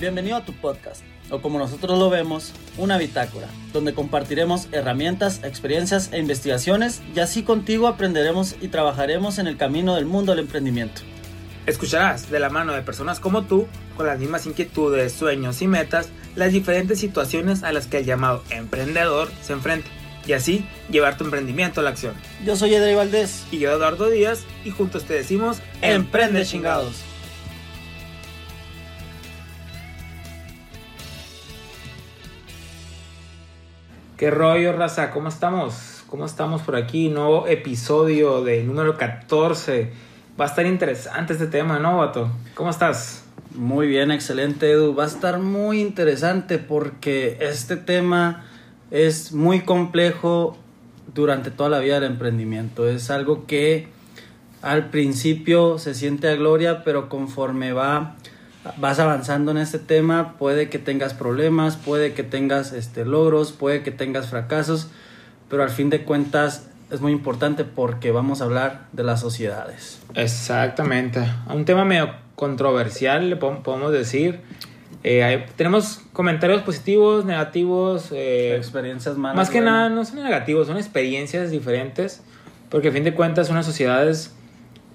Bienvenido a tu podcast, o como nosotros lo vemos, una bitácora, donde compartiremos herramientas, experiencias e investigaciones y así contigo aprenderemos y trabajaremos en el camino del mundo del emprendimiento. Escucharás de la mano de personas como tú, con las mismas inquietudes, sueños y metas, las diferentes situaciones a las que el llamado emprendedor se enfrenta y así llevar tu emprendimiento a la acción. Yo soy Edrey Valdés. Y yo Eduardo Díaz y juntos te decimos Emprende chingados. ¿Qué rollo, raza? ¿Cómo estamos? ¿Cómo estamos por aquí? Nuevo episodio de número 14. Va a estar interesante este tema, ¿no, Vato? ¿Cómo estás? Muy bien, excelente, Edu. Va a estar muy interesante porque este tema es muy complejo durante toda la vida del emprendimiento. Es algo que al principio se siente a gloria, pero conforme va vas avanzando en este tema, puede que tengas problemas, puede que tengas este, logros, puede que tengas fracasos, pero al fin de cuentas es muy importante porque vamos a hablar de las sociedades. Exactamente. Un tema medio controversial, le podemos decir. Eh, tenemos comentarios positivos, negativos. Eh, experiencias malas. Más que nada, no son negativos, son experiencias diferentes. Porque a fin de cuentas, unas sociedades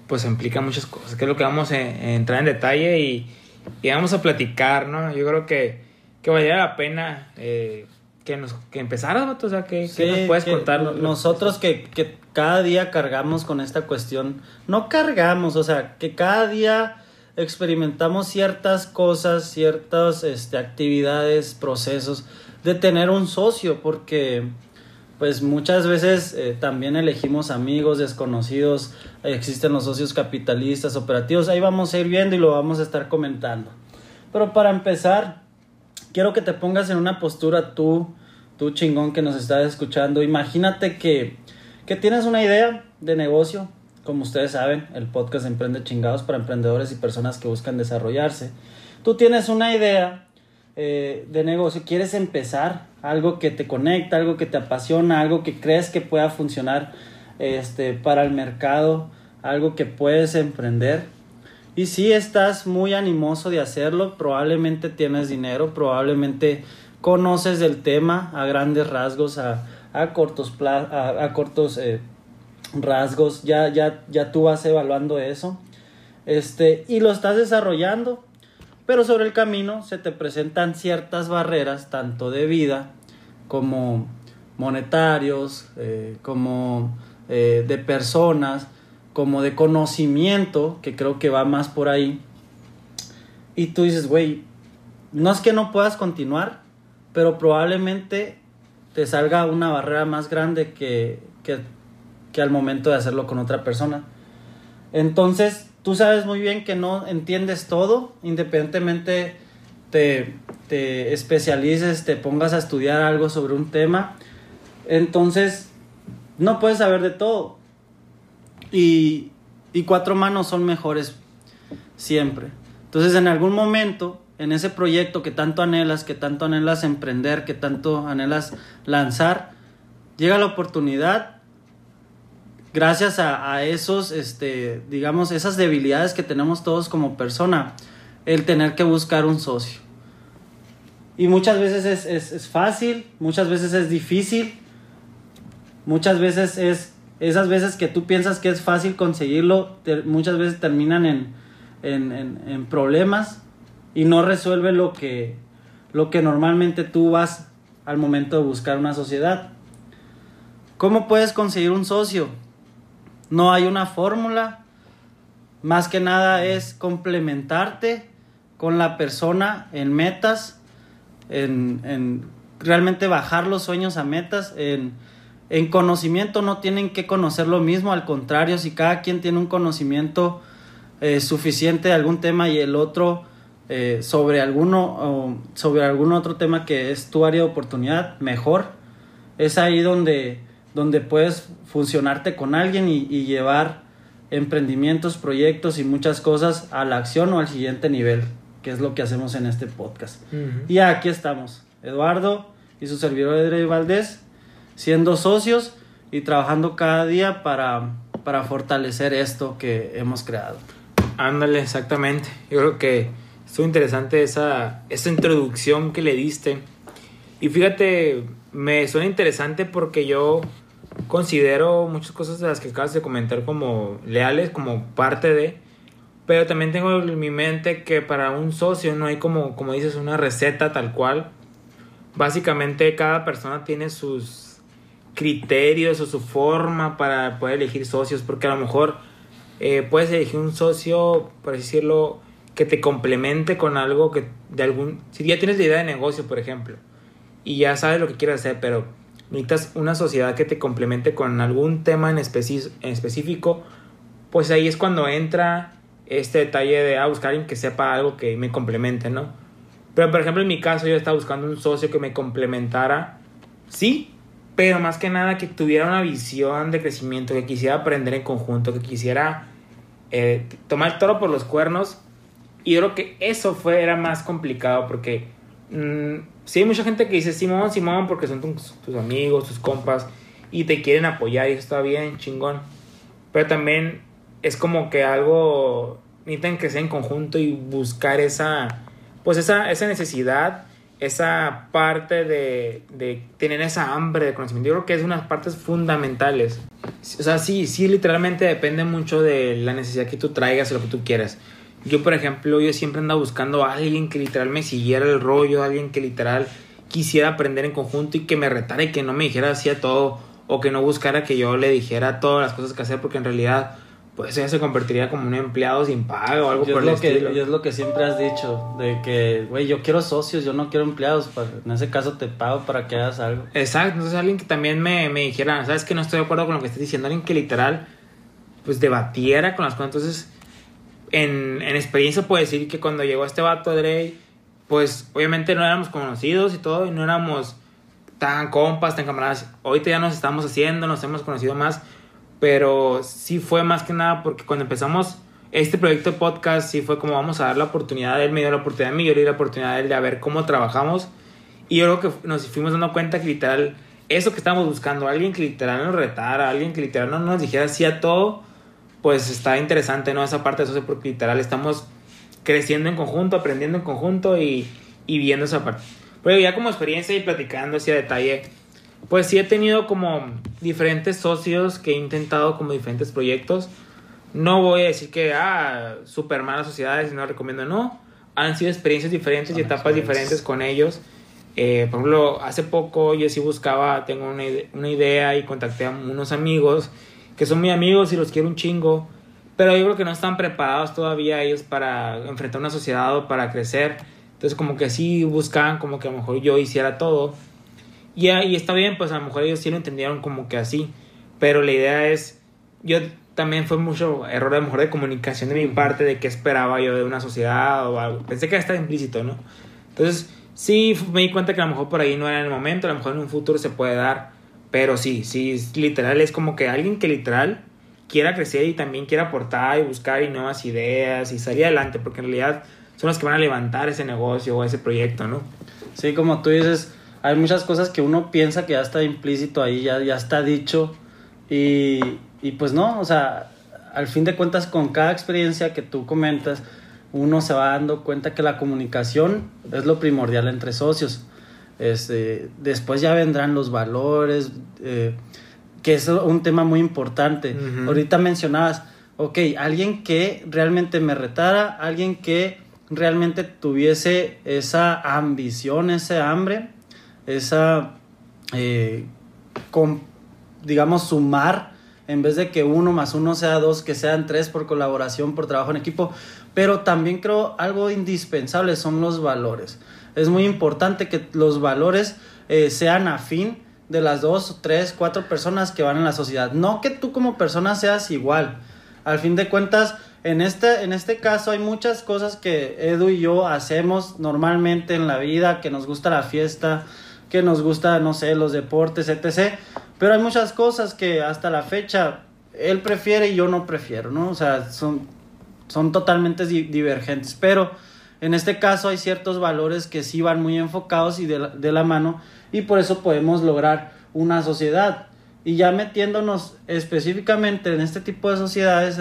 pues implican muchas cosas, que es lo que vamos a entrar en detalle y, y vamos a platicar, ¿no? Yo creo que, que valdría la pena eh, que, nos, que empezaras, O sea, que, nos puedes contar. Nosotros que, que cada día cargamos con esta cuestión, no cargamos, o sea, que cada día experimentamos ciertas cosas, ciertas este, actividades, procesos de tener un socio, porque pues muchas veces eh, también elegimos amigos desconocidos, existen los socios capitalistas, operativos, ahí vamos a ir viendo y lo vamos a estar comentando. Pero para empezar, quiero que te pongas en una postura tú, tú chingón que nos estás escuchando, imagínate que, que tienes una idea de negocio, como ustedes saben, el podcast Emprende Chingados para emprendedores y personas que buscan desarrollarse. Tú tienes una idea eh, de negocio, quieres empezar algo que te conecta, algo que te apasiona, algo que crees que pueda funcionar este, para el mercado, algo que puedes emprender. Y si estás muy animoso de hacerlo, probablemente tienes dinero, probablemente conoces del tema a grandes rasgos, a, a cortos, a, cortos eh, rasgos, ya, ya, ya tú vas evaluando eso. Este, y lo estás desarrollando, pero sobre el camino se te presentan ciertas barreras, tanto de vida como monetarios, eh, como eh, de personas, como de conocimiento, que creo que va más por ahí. Y tú dices, güey, no es que no puedas continuar, pero probablemente te salga una barrera más grande que, que, que al momento de hacerlo con otra persona. Entonces, tú sabes muy bien que no entiendes todo, independientemente te, te especialices, te pongas a estudiar algo sobre un tema. Entonces, no puedes saber de todo. Y, y cuatro manos son mejores siempre. Entonces, en algún momento, en ese proyecto que tanto anhelas, que tanto anhelas emprender, que tanto anhelas lanzar, llega la oportunidad gracias a, esos, este, digamos, esas debilidades que tenemos todos como persona, el tener que buscar un socio. Y muchas veces es, fácil, muchas veces es difícil, muchas veces es, esas veces que tú piensas que es fácil conseguirlo, muchas veces terminan en, en, problemas y no resuelve lo que, lo que normalmente tú vas al momento de buscar una sociedad. ¿Cómo puedes conseguir un socio? No hay una fórmula. Más que nada es complementarte con la persona en metas, en, realmente bajar los sueños a metas, en, conocimiento no tienen que conocer lo mismo, al contrario, si cada quien tiene un conocimiento eh, suficiente de algún tema y el otro eh, sobre alguno sobre algún otro tema que es tu área de oportunidad, mejor. Es ahí donde donde puedes funcionarte con alguien y, llevar emprendimientos, proyectos y muchas cosas a la acción o al siguiente nivel, que es lo que hacemos en este podcast. Y aquí estamos, Eduardo y su servidor Edrey Valdés, siendo socios y trabajando cada día para, para fortalecer esto que hemos creado. Ándale, exactamente. Yo creo que Estuvo interesante esa, esa introducción que le diste. Y fíjate, me suena interesante porque yo considero muchas cosas de las que acabas de comentar como leales, como parte de, pero también tengo en mi mente que para un socio no hay como, como dices, una receta tal cual. Básicamente cada persona tiene sus criterios o su forma para poder elegir socios, porque a lo mejor eh, puedes elegir un socio, por decirlo, que te complemente con algo que de algún... Si ya tienes la idea de negocio, por ejemplo, y ya sabes lo que quieres hacer, pero necesitas una sociedad que te complemente con algún tema en, en específico, pues ahí es cuando entra este detalle de ah, buscar alguien que sepa algo que me complemente, ¿no? Pero por ejemplo en mi caso yo estaba buscando un socio que me complementara, sí, pero más que nada que tuviera una visión de crecimiento, que quisiera aprender en conjunto, que quisiera eh, tomar el toro por los cuernos. Y yo creo que eso fue, era más complicado porque mmm, sí hay mucha gente que dice Simón, Simón, porque son tus, amigos, tus compas, y te quieren apoyar y eso está bien, chingón. Pero también es como que algo, necesitan sea en conjunto y buscar esa, pues esa, esa necesidad, esa parte de, de tener esa hambre de conocimiento. Yo creo que es unas partes fundamentales. O sea, sí, sí, literalmente depende mucho de la necesidad que tú traigas o lo que tú quieras. Yo, por ejemplo, yo siempre andaba buscando a alguien que literal me siguiera el rollo, alguien que literal quisiera aprender en conjunto y que me retara y que no me dijera así a todo o que no buscara que yo le dijera todas las cosas que hacer porque en realidad pues ella se convertiría como un empleado sin pago o algo por el estilo. Que, es lo que siempre has dicho, de que, güey, yo quiero socios, yo no quiero empleados, en ese caso te pago para que hagas algo. Exacto, entonces alguien que también me, me dijera, sabes que no estoy de acuerdo con lo que estás diciendo, alguien que literal, pues debatiera con las cosas, entonces, en, en experiencia puedo decir que cuando llegó este vato Dre, pues obviamente no éramos conocidos y todo, y no éramos tan compas, tan camaradas, ahorita ya nos estamos haciendo, nos hemos conocido más, pero sí fue más que nada porque cuando empezamos este proyecto de podcast, sí fue como vamos a dar la oportunidad, él me dio la oportunidad a mí, yo le di la oportunidad a él de ver cómo trabajamos. Y yo creo que nos fuimos dando cuenta que literal, eso que estábamos buscando, alguien que literal nos retara, alguien que literal no nos dijera sí a todo, pues está interesante, ¿no? Esa parte de eso, porque literal estamos creciendo en conjunto, aprendiendo en conjunto y, y viendo esa parte. Pero ya como experiencia y platicando así a detalle, pues sí he tenido como diferentes socios que he intentado como diferentes proyectos. No voy a decir que, ah, super malas sociedades y no recomiendo, no. Han sido experiencias diferentes y etapas diferentes con ellos. Eh, por ejemplo, hace poco yo sí buscaba, tengo una, una idea y contacté a unos amigos que son mis amigos y los quiero un chingo. Pero yo creo que no están preparados todavía ellos para enfrentar una sociedad o para crecer. Entonces como que sí buscaban como que a lo mejor yo hiciera todo y, y está bien, pues a lo mejor ellos sí lo entendieron como que así. Pero la idea es, yo también fue mucho error a lo mejor de comunicación de mi parte, de qué esperaba yo de una sociedad o algo. Pensé que estaba implícito, ¿no? Entonces, sí me di cuenta que a lo mejor por ahí no era el momento, a lo mejor en un futuro se puede dar. Pero sí, sí, literal, es como que alguien que literal quiera crecer y también quiera aportar y buscar y nuevas ideas y salir adelante, porque en realidad son los que van a levantar ese negocio o ese proyecto, ¿no? Sí, como tú dices, hay muchas cosas que uno piensa que ya está implícito ahí, ya, ya está dicho. Y, y pues no, o sea, al fin de cuentas con cada experiencia que tú comentas, uno se va dando cuenta que la comunicación es lo primordial entre socios. Este, después ya vendrán los valores, eh, que es un tema muy importante. Ahorita mencionabas, ok, alguien que realmente me retara, alguien que realmente tuviese esa ambición, ese hambre esa, eh, digamos, sumar, en vez de que uno más uno sea dos, que sean tres por colaboración, por trabajo en equipo. Pero también creo algo indispensable son los valores. Es muy importante que los valores eh, sean afín de las dos, tres, cuatro personas que van en la sociedad. No que tú como persona seas igual. Al fin de cuentas, en este, en este caso hay muchas cosas que Edu y yo hacemos normalmente en la vida, que nos gusta la fiesta, que nos gusta, no sé, los deportes, etc. Pero hay muchas cosas que hasta la fecha él prefiere y yo no prefiero, ¿no? O sea, son, son totalmente divergentes. Pero en este caso hay ciertos valores que sí van muy enfocados y de la, de la mano y por eso podemos lograr una sociedad. Y ya metiéndonos específicamente en este tipo de sociedades,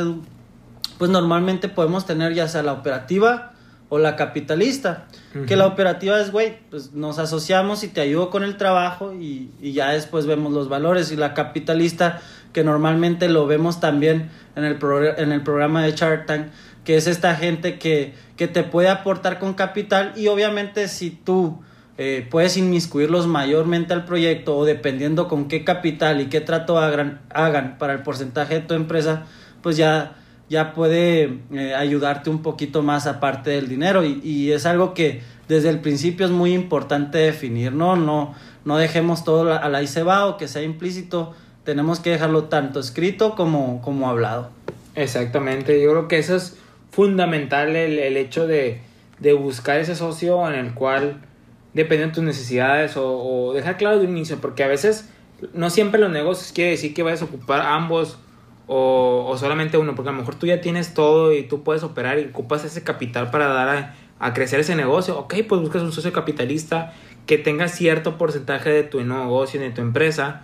pues normalmente podemos tener ya sea la operativa o la capitalista. Que la operativa es, güey, pues nos asociamos y te ayudo con el trabajo y, y, ya después vemos los valores. Y la capitalista, que normalmente lo vemos también en el, en el programa de Shark Tank, que es esta gente que, que te puede aportar con capital y obviamente si tú eh, puedes inmiscuirlos mayormente al proyecto o dependiendo con qué capital y qué trato hagan, hagan para el porcentaje de tu empresa, pues ya, ya puede eh, ayudarte un poquito más aparte del dinero y, es algo que desde el principio es muy importante definir, ¿no? No, no dejemos todo a la y se va o que sea implícito, tenemos que dejarlo tanto escrito como, como hablado. Exactamente, yo creo que eso es fundamental el, el hecho de, de buscar ese socio en el cual dependiendo de tus necesidades o, dejar claro de un inicio, porque a veces no siempre los negocios quiere decir que vayas a ocupar ambos o, solamente uno, porque a lo mejor tú ya tienes todo y tú puedes operar y ocupas ese capital para dar a, crecer ese negocio. Ok, pues buscas un socio capitalista que tenga cierto porcentaje de tu negocio, de tu empresa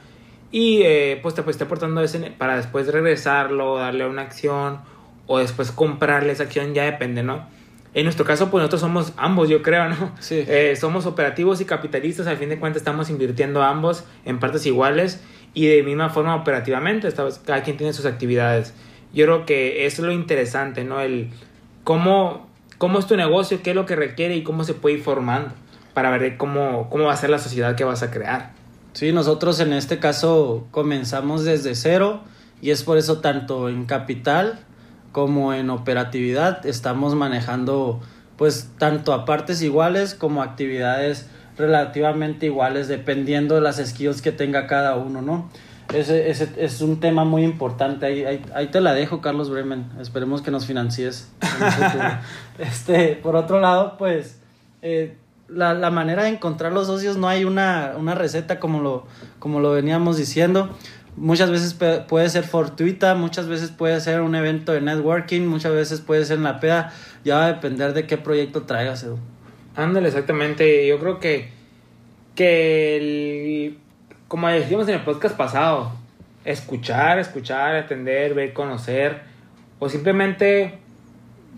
y eh, pues te pues, esté aportando ese para después regresarlo, darle una acción o después comprarle esa acción, ya depende, ¿no? En nuestro caso, pues nosotros somos ambos, yo creo, ¿no? Sí. Eh, somos operativos y capitalistas, al fin de cuentas estamos invirtiendo ambos en partes iguales y de misma forma operativamente, cada quien tiene sus actividades. Yo creo que eso es lo interesante, ¿no? El cómo, cómo es tu negocio, qué es lo que requiere y cómo se puede ir formando para ver cómo, cómo va a ser la sociedad que vas a crear. Sí, nosotros en este caso comenzamos desde cero y es por eso tanto en capital como en operatividad estamos manejando pues tanto a partes iguales como actividades relativamente iguales dependiendo de las skills que tenga cada uno, ¿no? Ese, ese es un tema muy importante. Ahí, ahí, te la dejo, Carlos Bremen. Esperemos que nos financies. este, por otro lado, pues eh, la, la, manera de encontrar los socios no hay una, una receta como lo, como lo veníamos diciendo muchas veces puede ser fortuita, muchas veces puede ser un evento de networking, muchas veces puede ser en la peda, ya va a depender de qué proyecto traigas, Edu. Ándale, exactamente. Yo creo que, que el, como decíamos en el podcast pasado, escuchar, escuchar, atender, ver, conocer, o simplemente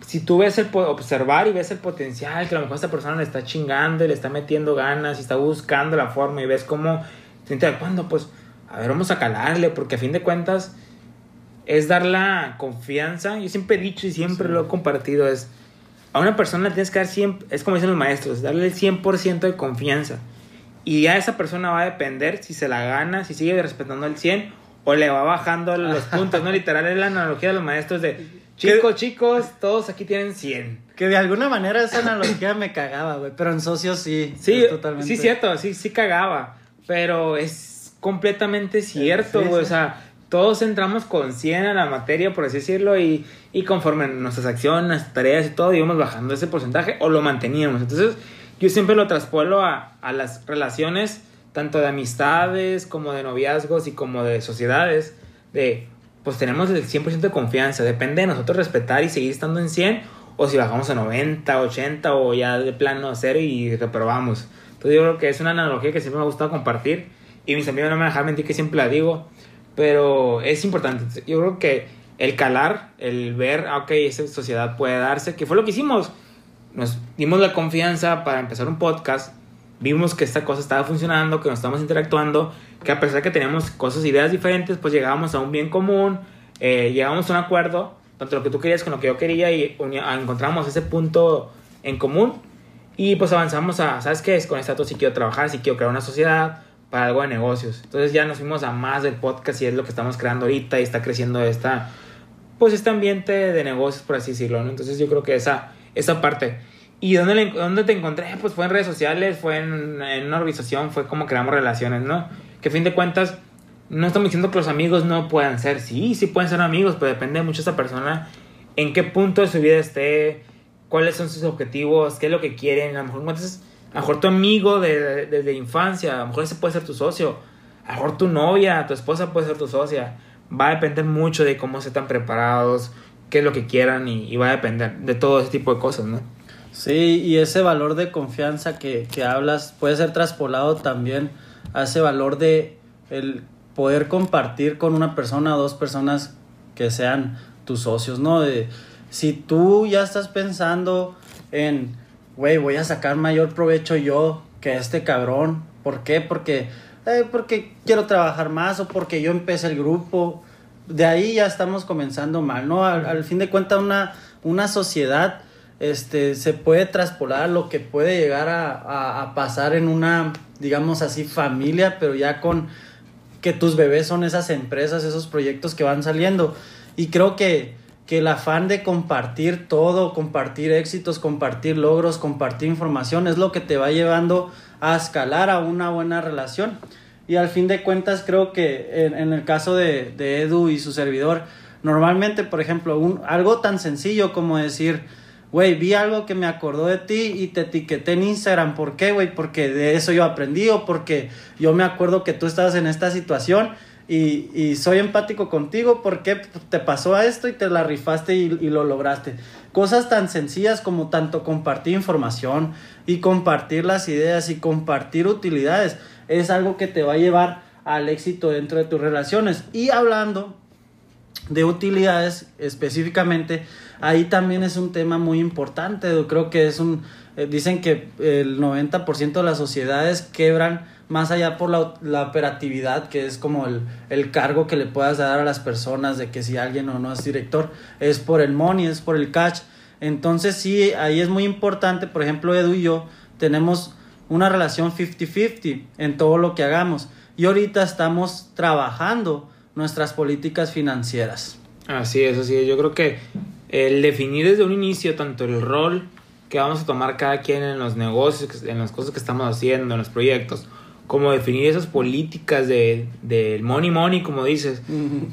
si tú ves el observar y ves el potencial que a lo mejor esta persona le está chingando, le está metiendo ganas y está buscando la forma y ves cómo se cuando pues a ver, vamos a calarle, porque a fin de cuentas es dar la confianza. Yo siempre he dicho y siempre lo he compartido, es a una persona le tienes que dar siempre, es como dicen los maestros, darle el 100% de confianza. Y ya esa persona va a depender si se la gana, si sigue respetando el 100 o le va bajando los puntos, ¿no? Literal es la analogía de los maestros de chicos, chicos, todos aquí tienen 100. Que de alguna manera esa analogía me cagaba, güey, pero en socios sí. Sí, totalmente. sí, cierto, sí, sí cagaba, pero es completamente cierto, O sea, todos entramos con 100 a la materia, por así decirlo, y, y conforme nuestras acciones, tareas y todo, íbamos bajando ese porcentaje o lo manteníamos. Entonces, yo siempre lo traspuelo a, a las relaciones, tanto de amistades como de noviazgos y como de sociedades, de pues tenemos el 100% de confianza, depende de nosotros respetar y seguir estando en 100 o si bajamos a 90, 80 o ya de plano a cero y reprobamos. Entonces yo creo que es una analogía que siempre me ha gustado compartir y mis amigos no me dejan mentir que siempre la digo, pero es importante. Yo creo que el calar, el ver, ah, ok, esa sociedad puede darse, que fue lo que hicimos. Nos dimos la confianza para empezar un podcast, vimos que esta cosa estaba funcionando, que nos estábamos interactuando, que a pesar de que teníamos cosas, ideas diferentes, pues llegábamos a un bien común, eh, llegamos a un acuerdo, tanto lo que tú querías con lo que yo quería y encontramos ese punto en común y pues avanzamos a, ¿sabes qué? Es con esta sí quiero trabajar, si quiero crear una sociedad, para algo de negocios. Entonces ya nos fuimos a más del podcast y es lo que estamos creando ahorita y está creciendo esta, pues este ambiente de negocios, por así decirlo, ¿no? Entonces yo creo que esa, esa parte. ¿Y dónde, dónde te encontré? Pues fue en redes sociales, fue en, en, una organización, fue como creamos relaciones, ¿no? Que a fin de cuentas, no estamos diciendo que los amigos no puedan ser, sí, sí pueden ser amigos, pero depende mucho de esa persona, en qué punto de su vida esté, cuáles son sus objetivos, qué es lo que quieren, a lo mejor entonces a lo mejor tu amigo de, desde infancia, a lo mejor ese puede ser tu socio. A lo mejor tu novia, tu esposa puede ser tu socia. Va a depender mucho de cómo se están preparados, qué es lo que quieran y, va a depender de todo ese tipo de cosas, ¿no? Sí, y ese valor de confianza que, que hablas puede ser traspolado también a ese valor de el poder compartir con una persona dos personas que sean tus socios, ¿no? De, si tú ya estás pensando en, güey, voy a sacar mayor provecho yo que este cabrón. ¿Por qué? Porque, eh, porque quiero trabajar más o porque yo empecé el grupo. De ahí ya estamos comenzando mal, ¿no? Al, fin de cuentas, una, una sociedad este, se puede traspolar lo que puede llegar a, a pasar en una, digamos así, familia, pero ya con que tus bebés son esas empresas, esos proyectos que van saliendo. Y creo que, que el afán de compartir todo, compartir éxitos, compartir logros, compartir información es lo que te va llevando a escalar a una buena relación. Y al fin de cuentas creo que en, el caso de, de, Edu y su servidor, normalmente, por ejemplo, un, algo tan sencillo como decir, güey, vi algo que me acordó de ti y te etiqueté en Instagram. ¿Por qué, güey? Porque de eso yo aprendí o porque yo me acuerdo que tú estabas en esta situación y, soy empático contigo porque te pasó a esto y te la rifaste y, y, lo lograste. Cosas tan sencillas como tanto compartir información y compartir las ideas y compartir utilidades es algo que te va a llevar al éxito dentro de tus relaciones. Y hablando de utilidades específicamente, ahí también es un tema muy importante. Yo creo que es un, eh, dicen que el 90% de las sociedades quebran más allá por la, la operatividad, que es como el, el, cargo que le puedas dar a las personas de que si alguien o no es director, es por el money, es por el catch. Entonces sí, ahí es muy importante, por ejemplo, Edu y yo tenemos una relación 50-50 en todo lo que hagamos. Y ahorita estamos trabajando nuestras políticas financieras. Así es, así es. Yo creo que el definir desde un inicio tanto el rol que vamos a tomar cada quien en los negocios, en las cosas que estamos haciendo, en los proyectos, como definir esas políticas de, del money money, como dices,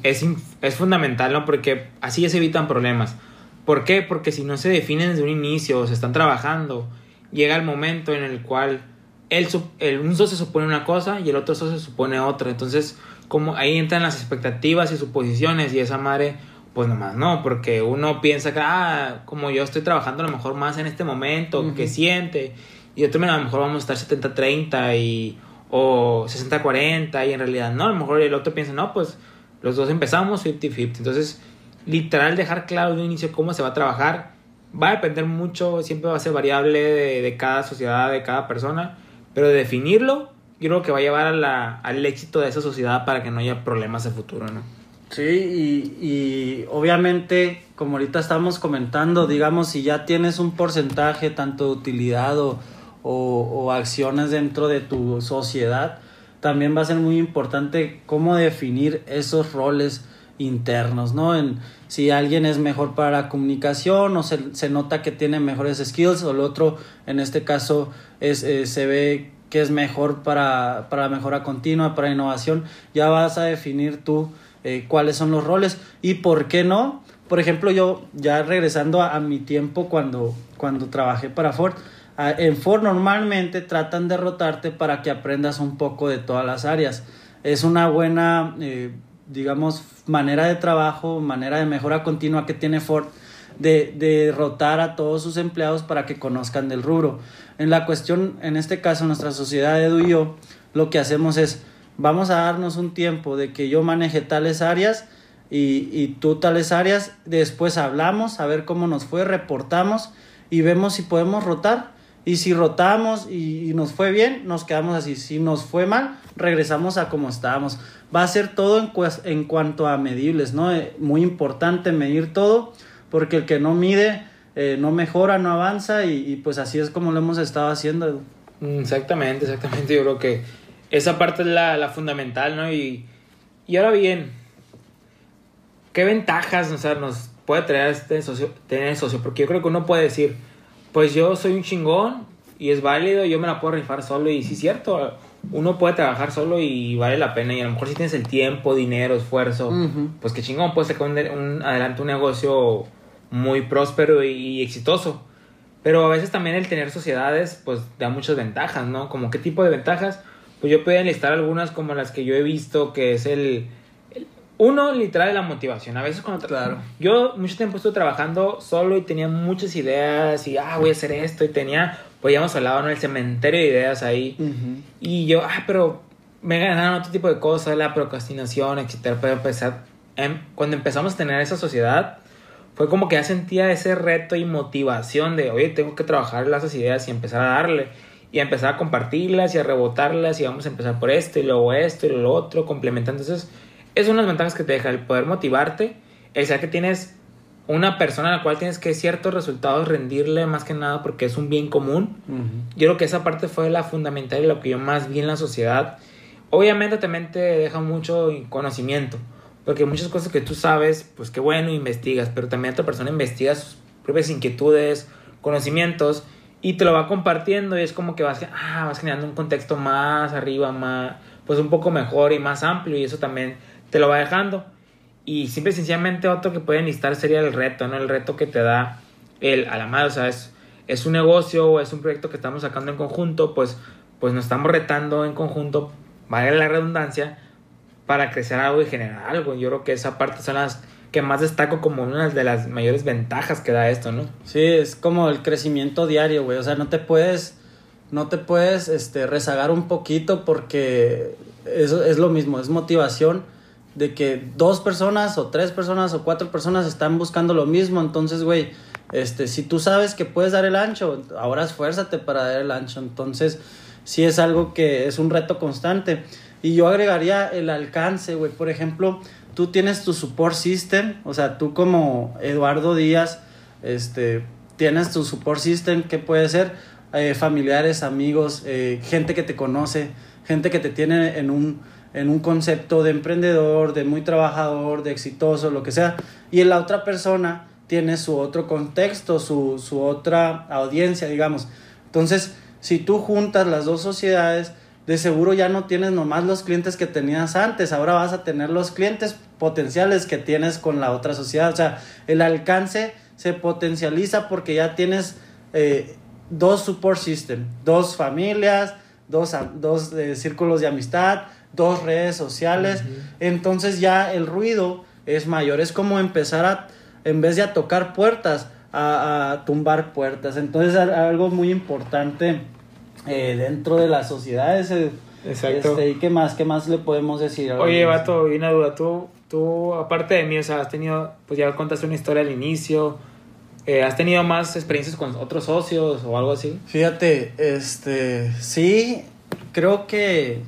es, es fundamental, ¿no? Porque así ya se evitan problemas. ¿Por qué? Porque si no se definen desde un inicio, o se están trabajando, llega el momento en el cual el, el, un socio supone una cosa y el otro socio supone otra. Entonces, como ahí entran las expectativas y suposiciones y esa madre pues nomás no, porque uno piensa que, ah, como yo estoy trabajando a lo mejor más en este momento, que siente, y otro, a lo mejor vamos a estar 70-30 y, o 60-40, y en realidad no, a lo mejor el otro piensa, no, pues los dos empezamos 50-50. Entonces, literal, dejar claro de un inicio cómo se va a trabajar, va a depender mucho, siempre va a ser variable de, de cada sociedad, de cada persona, pero de definirlo, yo creo que va a llevar a la, al éxito de esa sociedad para que no haya problemas en futuro, ¿no? Sí, y, y, obviamente, como ahorita estamos comentando, digamos, si ya tienes un porcentaje tanto de utilidad o, o, acciones dentro de tu sociedad, también va a ser muy importante cómo definir esos roles internos, ¿no? En, si alguien es mejor para la comunicación o se, se nota que tiene mejores skills o el otro, en este caso, es, eh, se ve que es mejor para, para mejora continua, para innovación, ya vas a definir tú eh, cuáles son los roles y por qué no. Por ejemplo, yo ya regresando a, mi tiempo cuando, cuando trabajé para Ford, en Ford normalmente tratan de rotarte para que aprendas un poco de todas las áreas. Es una buena, eh, digamos, manera de trabajo, manera de mejora continua que tiene Ford de, de, rotar a todos sus empleados para que conozcan del rubro. En la cuestión, en este caso, nuestra sociedad, Edu y yo, lo que hacemos es vamos a darnos un tiempo de que yo maneje tales áreas y, y tú tales áreas, después hablamos, a ver cómo nos fue, reportamos y vemos si podemos rotar. Y si rotamos y, nos fue bien, nos quedamos así. Si nos fue mal, regresamos a como estábamos. Va a ser todo en, cuanto a medibles, ¿no? Eh, muy importante medir todo, porque el que no mide eh, no mejora, no avanza y, pues así es como lo hemos estado haciendo. Exactamente, exactamente. Yo creo que esa parte es la, la fundamental, ¿no? Y, y, ahora bien, ¿qué ventajas o sea, nos puede traer este socio, tener socio? Porque yo creo que uno puede decir, pues yo soy un chingón y es válido, yo me la puedo rifar solo y sí es cierto, uno puede trabajar solo y vale la pena y a lo mejor si tienes el tiempo, dinero, esfuerzo, pues qué chingón, puedes sacar un, adelante un negocio muy próspero y, y exitoso. Pero a veces también el tener sociedades pues da muchas ventajas, ¿no? Como qué tipo de ventajas pues yo puedo enlistar algunas como las que yo he visto, que es el, uno, literal, la motivación. A veces cuando... Claro. Yo mucho tiempo estuve trabajando solo y tenía muchas ideas y, ah, voy a hacer esto y tenía, pues ya hemos hablado, ¿no? El cementerio de ideas ahí. Y yo, ah, pero me ganaron otro tipo de cosas, la procrastinación, etcétera. Pero empezar, em, cuando empezamos a tener esa sociedad, fue como que ya sentía ese reto y motivación de, oye, tengo que trabajar las ideas y empezar a darle y a empezar a compartirlas y a rebotarlas y vamos a empezar por esto y luego esto y lo otro, complementando. Entonces, es unas ventajas que te deja el poder motivarte, el saber que tienes una persona a la cual tienes que ciertos resultados rendirle más que nada porque es un bien común. Yo creo que esa parte fue la fundamental y lo que yo más vi en la sociedad. Obviamente también te deja mucho conocimiento, porque muchas cosas que tú sabes, pues qué bueno, investigas, pero también otra persona investiga sus propias inquietudes, conocimientos, y te lo va compartiendo y es como que vas, ah, vas generando un contexto más arriba, más, pues un poco mejor y más amplio y eso también te lo va dejando. Y simple y sencillamente otro que pueden listar sería el reto, ¿no? El reto que te da el a la madre, o sea, es, un negocio o es un proyecto que estamos sacando en conjunto, pues, pues nos estamos retando en conjunto, vale la redundancia, para crecer algo y generar algo. Yo creo que esa parte son las que más destaco como una de las mayores ventajas que da esto, ¿no? Sí, es como el crecimiento diario, güey. O sea, no te puedes, no te puedes, este, rezagar un poquito porque eso es lo mismo, es motivación de que dos personas o tres personas o cuatro personas están buscando lo mismo. Entonces, güey, este, si tú sabes que puedes dar el ancho, ahora esfuérzate para dar el ancho. Entonces, sí es algo que es un reto constante. Y yo agregaría el alcance, güey. Por ejemplo, tú tienes tu support system, o sea, tú como Eduardo Díaz, este, tienes tu support system que puede ser eh, familiares, amigos, eh, gente que te conoce, gente que te tiene en un, en un concepto de emprendedor, de muy trabajador, de exitoso, lo que sea, y la otra persona tiene su otro contexto, su, su otra audiencia, digamos. Entonces, si tú juntas las dos sociedades, de seguro ya no tienes nomás los clientes que tenías antes, ahora vas a tener los clientes potenciales que tienes con la otra sociedad. O sea, el alcance se potencializa porque ya tienes eh, dos support system, dos familias, dos, dos eh, círculos de amistad, dos redes sociales. Entonces ya el ruido es mayor. Es como empezar a, en vez de a tocar puertas, a, a tumbar puertas. Entonces algo muy importante eh, dentro de la sociedad. Ese, Exacto. Este, ¿Y qué más? ¿Qué más le podemos decir? Oye, Vato, y una duda. Tú, tú, aparte de mí, o sea, has tenido, pues ya contaste una historia al inicio. Eh, ¿Has tenido más experiencias con otros socios o algo así? Fíjate, este, sí, creo que,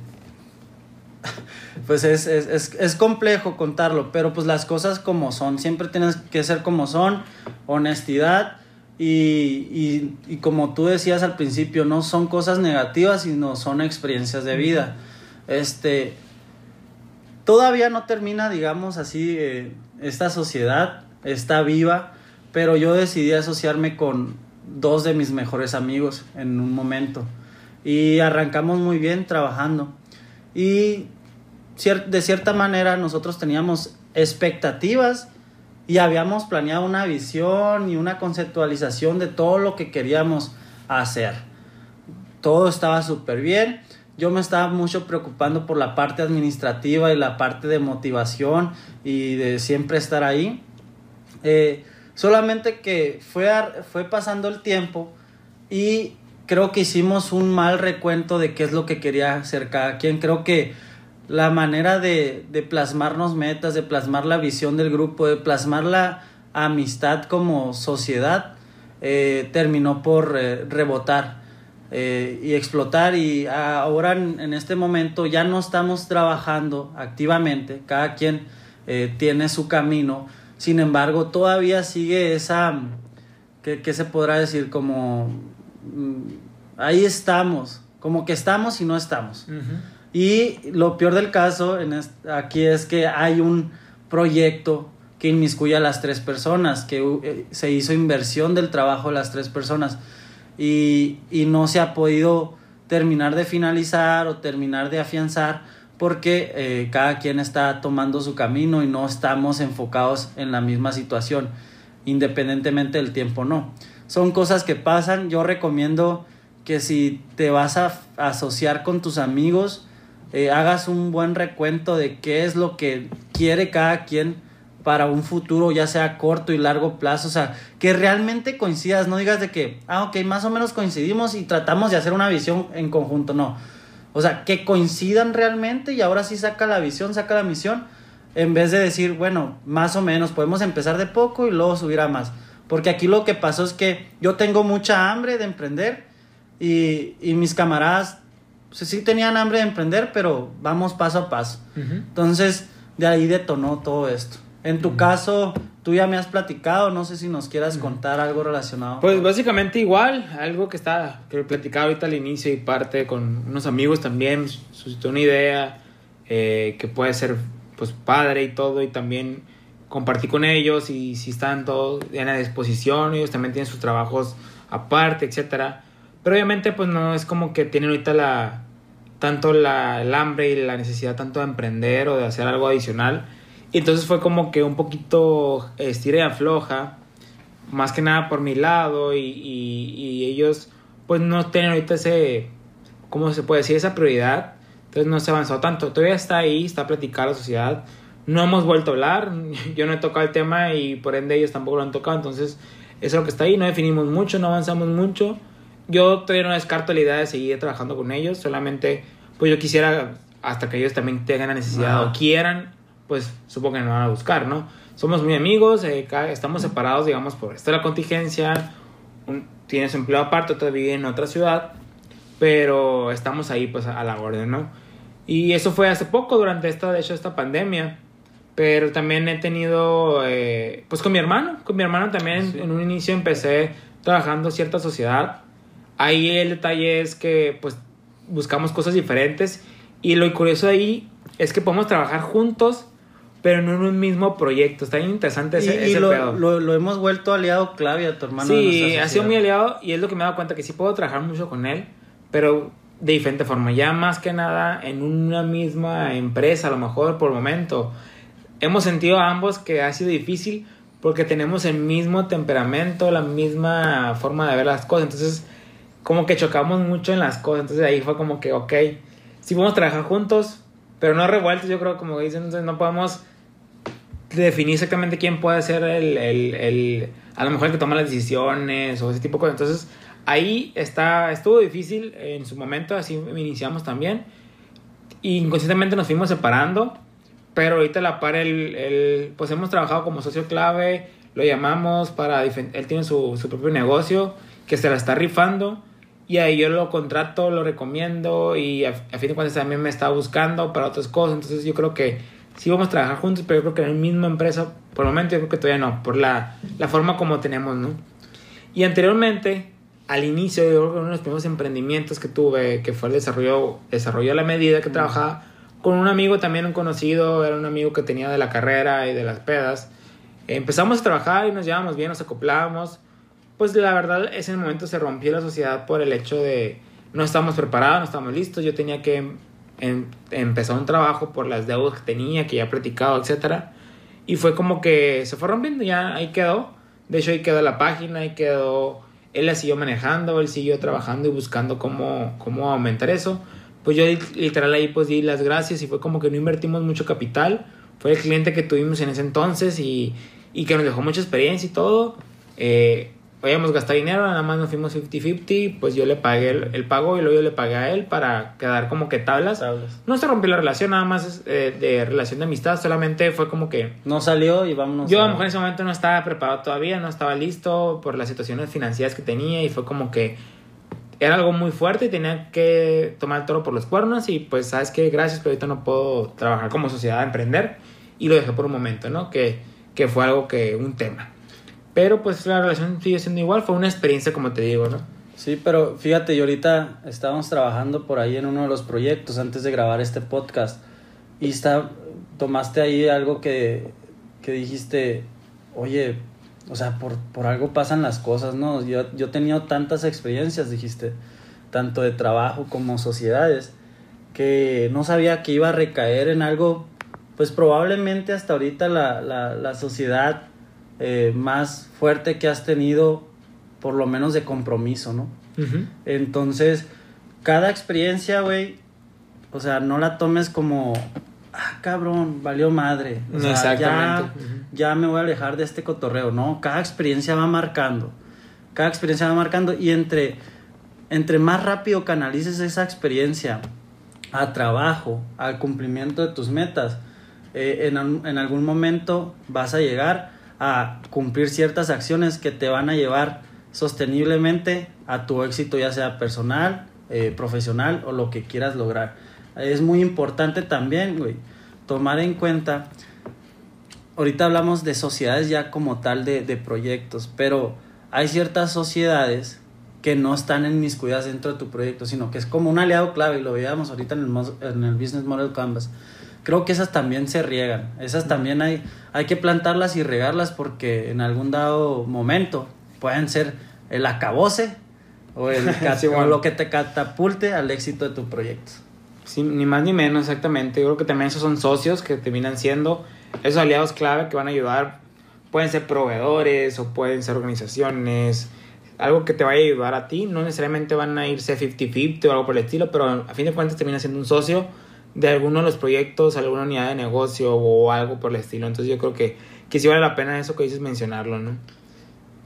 pues es, es, es, es complejo contarlo, pero pues las cosas como son, siempre tienes que ser como son, honestidad y, y, como tú decías al principio, no son cosas negativas, sino son experiencias de vida. Este, todavía no termina, digamos así, eh, esta sociedad está viva, pero yo decidí asociarme con dos de mis mejores amigos en un momento. Y arrancamos muy bien trabajando. Y de cierta manera nosotros teníamos expectativas y habíamos planeado una visión y una conceptualización de todo lo que queríamos hacer. Todo estaba súper bien. Yo me estaba mucho preocupando por la parte administrativa y la parte de motivación y de siempre estar ahí. Eh, solamente que fue, fue pasando el tiempo y creo que hicimos un mal recuento de qué es lo que quería hacer cada quien. Creo que la manera de, de, plasmarnos metas, de plasmar la visión del grupo, de plasmar la amistad como sociedad, eh, terminó por eh, rebotar eh, y explotar y ahora en, este momento ya no estamos trabajando activamente, cada quien tiene su camino, sin embargo todavía sigue esa, ¿qué, se podrá decir? Como mm, ahí estamos, como que estamos y no estamos. Y lo peor del caso en aquí es que hay un proyecto que inmiscuye a las tres personas, que eh, se hizo inversión del trabajo de las tres personas y, y no se ha podido terminar de finalizar o terminar de afianzar porque eh, cada quien está tomando su camino y no estamos enfocados en la misma situación, independientemente del tiempo no. Son cosas que pasan, yo recomiendo que si te vas a asociar con tus amigos, eh, hagas un buen recuento de qué es lo que quiere cada quien para un futuro, ya sea corto y largo plazo, o sea, que realmente coincidas, no digas de que, ah, ok, más o menos coincidimos y tratamos de hacer una visión en conjunto, no. O sea, que coincidan realmente y ahora sí saca la visión, saca la misión en vez de decir, bueno, más o menos, podemos empezar de poco y luego subir a más. Porque aquí lo que pasó es que yo tengo mucha hambre de emprender y, y mis camaradas pues, sí tenían hambre de emprender, pero vamos paso a paso. Entonces, de ahí detonó todo esto. En tu caso, tú ya me has platicado, no sé si nos quieras contar algo relacionado. Pues básicamente igual, algo que está, que platicaba ahorita al inicio y parte con unos amigos también, suscitó una idea eh, que puede ser pues padre y todo y también compartí con ellos y si están todos en la disposición, ellos también tienen sus trabajos aparte, etcétera. Pero obviamente pues no es como que tienen ahorita la tanto la, el hambre y la necesidad tanto de emprender o de hacer algo adicional y entonces fue como que un poquito estira y afloja, más que nada por mi lado, y, y, ellos pues no tienen ahorita ese, ¿cómo se puede decir? Esa prioridad. Entonces no se avanzó tanto. Todavía está ahí, está platicada la sociedad. No hemos vuelto a hablar. Yo no he tocado el tema y por ende ellos tampoco lo han tocado. Entonces eso es lo que está ahí. No definimos mucho, no avanzamos mucho. Yo todavía no descarto la idea de seguir trabajando con ellos. Solamente pues yo quisiera hasta que ellos también tengan la necesidad o quieran pues supongo que me van a buscar, ¿no? Somos muy amigos, eh, estamos separados, digamos, por esta la contingencia, tienes empleo aparte, otro vive en otra ciudad, pero estamos ahí pues a la orden, ¿no? Y eso fue hace poco, durante esta, de hecho, esta pandemia. Pero también he tenido, eh, pues con mi hermano, con mi hermano también en un inicio empecé trabajando cierta sociedad. Ahí el detalle es que pues buscamos cosas diferentes y lo curioso ahí es que podemos trabajar juntos pero no en un mismo proyecto. Está bien interesante ese, y, lo, Lo, hemos vuelto aliado clave a tu hermano. Sí, ha sido muy aliado y es lo que me he dado cuenta que sí puedo trabajar mucho con él, pero de diferente forma. Ya más que nada en una misma empresa, a lo mejor por el momento. Hemos sentido a ambos que ha sido difícil porque tenemos el mismo temperamento, la misma forma de ver las cosas. Entonces, como que chocamos mucho en las cosas. Entonces ahí fue como que, ok, sí podemos trabajar juntos, pero no revueltos. Yo creo, como dicen, entonces no podemos definir exactamente quién puede ser el, el, el, a lo mejor el que toma las decisiones o ese tipo de cosas. Entonces, ahí está, estuvo difícil en su momento, así iniciamos también. Y inconscientemente nos fuimos separando, pero ahorita la par, el, el, pues hemos trabajado como socio clave, lo llamamos para, él tiene su, su propio negocio que se la está rifando. Y ahí yo lo contrato, lo recomiendo y a, a fin de cuentas también me está buscando para otras cosas. Entonces yo creo que sí vamos a trabajar juntos, pero yo creo que en la misma empresa, por el momento yo creo que todavía no, por la, la forma como tenemos, ¿no? Y anteriormente, al inicio, yo creo que uno de los primeros emprendimientos que tuve, que fue el desarrollo, desarrollo a la medida que trabajaba con un amigo también, un conocido, era un amigo que tenía de la carrera y de las pedas. Empezamos a trabajar y nos llevamos bien, nos acoplábamos. Pues la verdad, ese momento se rompió la sociedad por el hecho de no estábamos preparados, no estábamos listos. Yo tenía que empezó un trabajo por las deudas que tenía, que ya he platicado, etc. Y fue como que se fue rompiendo, ya ahí quedó. De hecho, ahí quedó la página, ahí quedó. Él la siguió manejando, él siguió trabajando y buscando cómo, cómo aumentar eso. Pues yo literal ahí pues di las gracias y fue como que no invertimos mucho capital. Fue el cliente que tuvimos en ese entonces y, y que nos dejó mucha experiencia y todo. Eh, habíamos gastado dinero, nada más nos fuimos 50-50, pues yo le pagué el, pago y luego yo le pagué a él para quedar como que tablas. No se rompió la relación, nada más eh, de relación de amistad, solamente fue como que... No salió y vámonos. Yo a lo mejor en ese momento no estaba preparado todavía, no estaba listo por las situaciones financieras que tenía y fue como que era algo muy fuerte y tenía que tomar el toro por los cuernos y pues sabes que gracias, pero ahorita no puedo trabajar como sociedad emprender y lo dejé por un momento, ¿no? Que, que fue algo que, un tema. Pero pues la relación sigue siendo igual, fue una experiencia como te digo, ¿no? Sí, pero fíjate, y ahorita estábamos trabajando por ahí en uno de los proyectos antes de grabar este podcast y está, tomaste ahí algo que, que dijiste, oye, o sea, por, por algo pasan las cosas, ¿no? Yo, yo he tenido tantas experiencias, dijiste, tanto de trabajo como sociedades, que no sabía que iba a recaer en algo, pues probablemente hasta ahorita la, la, la sociedad eh, más fuerte que has tenido, por lo menos de compromiso, ¿no? Entonces, cada experiencia, güey, o sea, no la tomes como, ah, cabrón, valió madre. O sea, ya, ya me voy a alejar de este cotorreo, ¿no? Cada experiencia va marcando. Cada experiencia va marcando y entre, entre más rápido canalices esa experiencia a trabajo, al cumplimiento de tus metas, eh, en, en algún momento vas a llegar a cumplir ciertas acciones que te van a llevar sosteniblemente a tu éxito, ya sea personal, eh, profesional o lo que quieras lograr. Es muy importante también, güey, tomar en cuenta, ahorita hablamos de sociedades ya como tal de, de proyectos, pero hay ciertas sociedades que no están en mis cuidados dentro de tu proyecto, sino que es como un aliado clave, y lo veíamos ahorita en el, en el Business Model Canvas. Creo que esas también se riegan, esas también hay, hay que plantarlas y regarlas porque en algún dado momento pueden ser el acabose o, el Sí, bueno. o lo que te catapulte al éxito de tu proyecto. Sí, ni más ni menos, exactamente. Yo creo que también esos son socios que terminan siendo esos aliados clave que van a ayudar. Pueden ser proveedores o pueden ser organizaciones. Algo que te vaya a ayudar a ti. No necesariamente van a irse 50-50 o algo por el estilo, pero a fin de cuentas termina siendo un socio de alguno de los proyectos, alguna unidad de negocio o algo por el estilo. Entonces yo creo que, que sí vale la pena eso que dices mencionarlo, ¿no?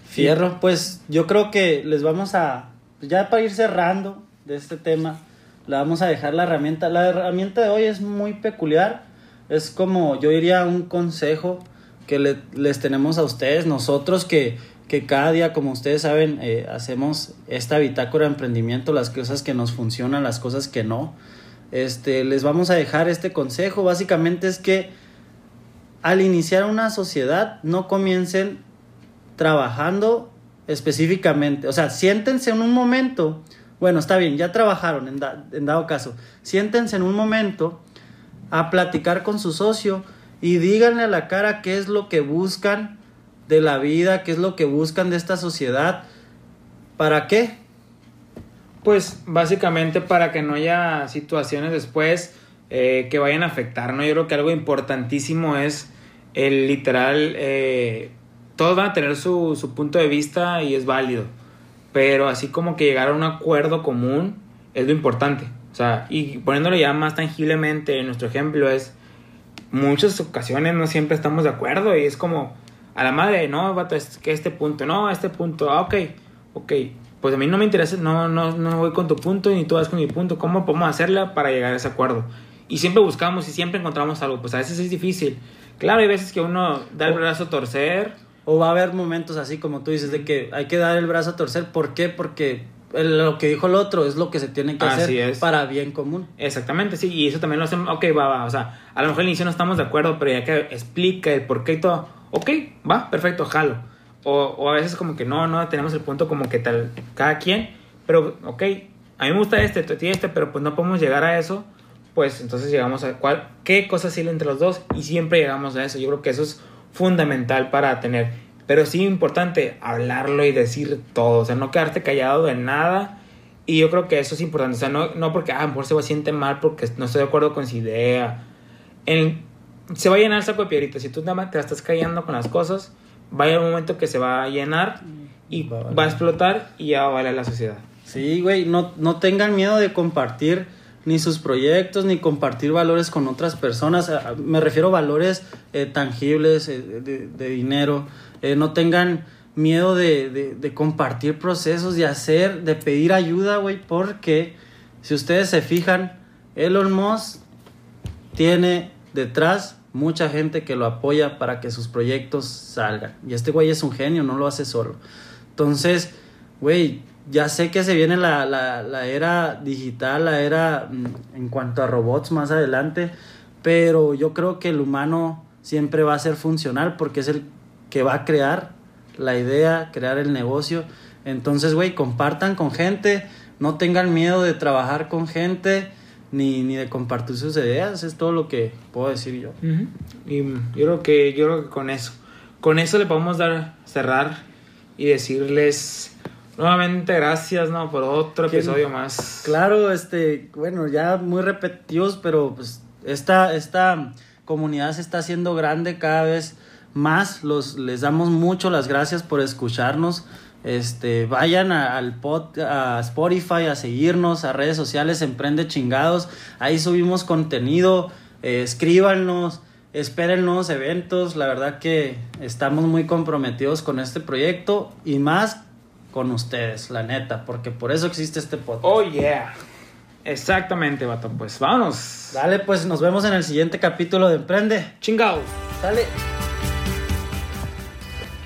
Fierro, pues yo creo que les vamos a, ya para ir cerrando de este tema, le vamos a dejar la herramienta. La herramienta de hoy es muy peculiar, es como yo diría un consejo que le- les tenemos a ustedes, nosotros que, que cada día, como ustedes saben, eh, hacemos esta bitácora de emprendimiento, las cosas que nos funcionan, las cosas que no. Este, les vamos a dejar este consejo, básicamente es que al iniciar una sociedad no comiencen trabajando específicamente. O sea, siéntense en un momento. Bueno, está bien, ya trabajaron en, da- en dado caso. Siéntense en un momento a platicar con su socio y díganle a la cara qué es lo que buscan de la vida, qué es lo que buscan de esta sociedad. ¿Para qué? Pues básicamente para que no haya situaciones después eh, que vayan a afectar, ¿no? Yo creo que algo importantísimo es el literal, eh, todos van a tener su, su punto de vista y es válido, pero así como que llegar a un acuerdo común es lo importante. O sea, y poniéndolo ya más tangiblemente, nuestro ejemplo es, muchas ocasiones no siempre estamos de acuerdo y es como a la madre, no, vato, es que este punto, no, este punto, ah, ok, ok, pues a mí no me interesa, no, no, no voy con tu punto ni tú vas con mi punto, ¿cómo podemos hacerla para llegar a ese acuerdo? Y siempre buscamos y siempre encontramos algo, pues a veces es difícil. Claro, hay veces que uno da el brazo a torcer, O va a haber momentos así como tú dices, de que hay que dar el brazo a torcer. ¿Por qué? Porque lo que dijo el otro es lo que se tiene que Así hacer es. para bien común. Exactamente, sí, y eso también lo hacemos, ok, va, va, o sea, a lo mejor al inicio no estamos de acuerdo, pero ya que explica el por qué y todo, ok, va, perfecto, jalo. O, o a veces como que no, no tenemos el punto como que tal, cada quien, pero ok, a mí me gusta este, tú este, pero pues no podemos llegar a eso, pues entonces llegamos a cuál, qué cosas sirven entre los dos y siempre llegamos a eso. Yo creo que eso es fundamental para tener, pero sí importante hablarlo y decir todo, o sea, no quedarte callado de nada. Y yo creo que eso es importante. O sea, no, no porque ah, a lo mejor se va a siente mal porque no estoy de acuerdo con su idea. Se va a llenar el saco de piedritas. Si tú nada más te estás callando con las cosas, va a un momento que se va a llenar y Va a va, valer. a explotar y ya va a valer la sociedad. Sí, güey, no, no tengan miedo de compartir ni sus proyectos, ni compartir valores con otras personas. Me refiero a valores eh, tangibles, eh, de, de dinero. Eh, no tengan miedo de, de- de compartir procesos, de hacer, de pedir ayuda, güey, porque si ustedes se fijan, Elon Musk tiene detrás mucha gente que lo apoya para que sus proyectos salgan. Y este güey es un genio, no lo hace solo. Entonces, güey, ya sé que se viene la, la, la era digital, la era mm, en cuanto a robots más adelante, pero yo creo que el humano siempre va a ser funcional porque es el que va a crear la idea, crear el negocio. Entonces, güey, compartan con gente, no tengan miedo de trabajar con gente, ni, ni de compartir sus ideas, es todo lo que puedo decir yo. Y yo creo que yo creo que con eso, con eso le podemos dar cerrar y decirles nuevamente gracias, ¿no? Por otro ¿Quién? episodio más. Claro, este, bueno, ya muy repetitivos, pero pues esta, esta comunidad se está haciendo grande cada vez más. Los, les damos mucho las gracias por escucharnos. Este, vayan a- al pod, a Spotify a seguirnos, a redes sociales Emprende Chingados. Ahí subimos contenido. eh, escríbanos, esperen nuevos eventos. La verdad que estamos muy comprometidos con este proyecto y más con ustedes, la neta, porque por eso existe este podcast. Oh yeah. Exactamente, vato. Pues vámonos. Dale, pues nos vemos en el siguiente capítulo de Emprende. Chingao. Sale.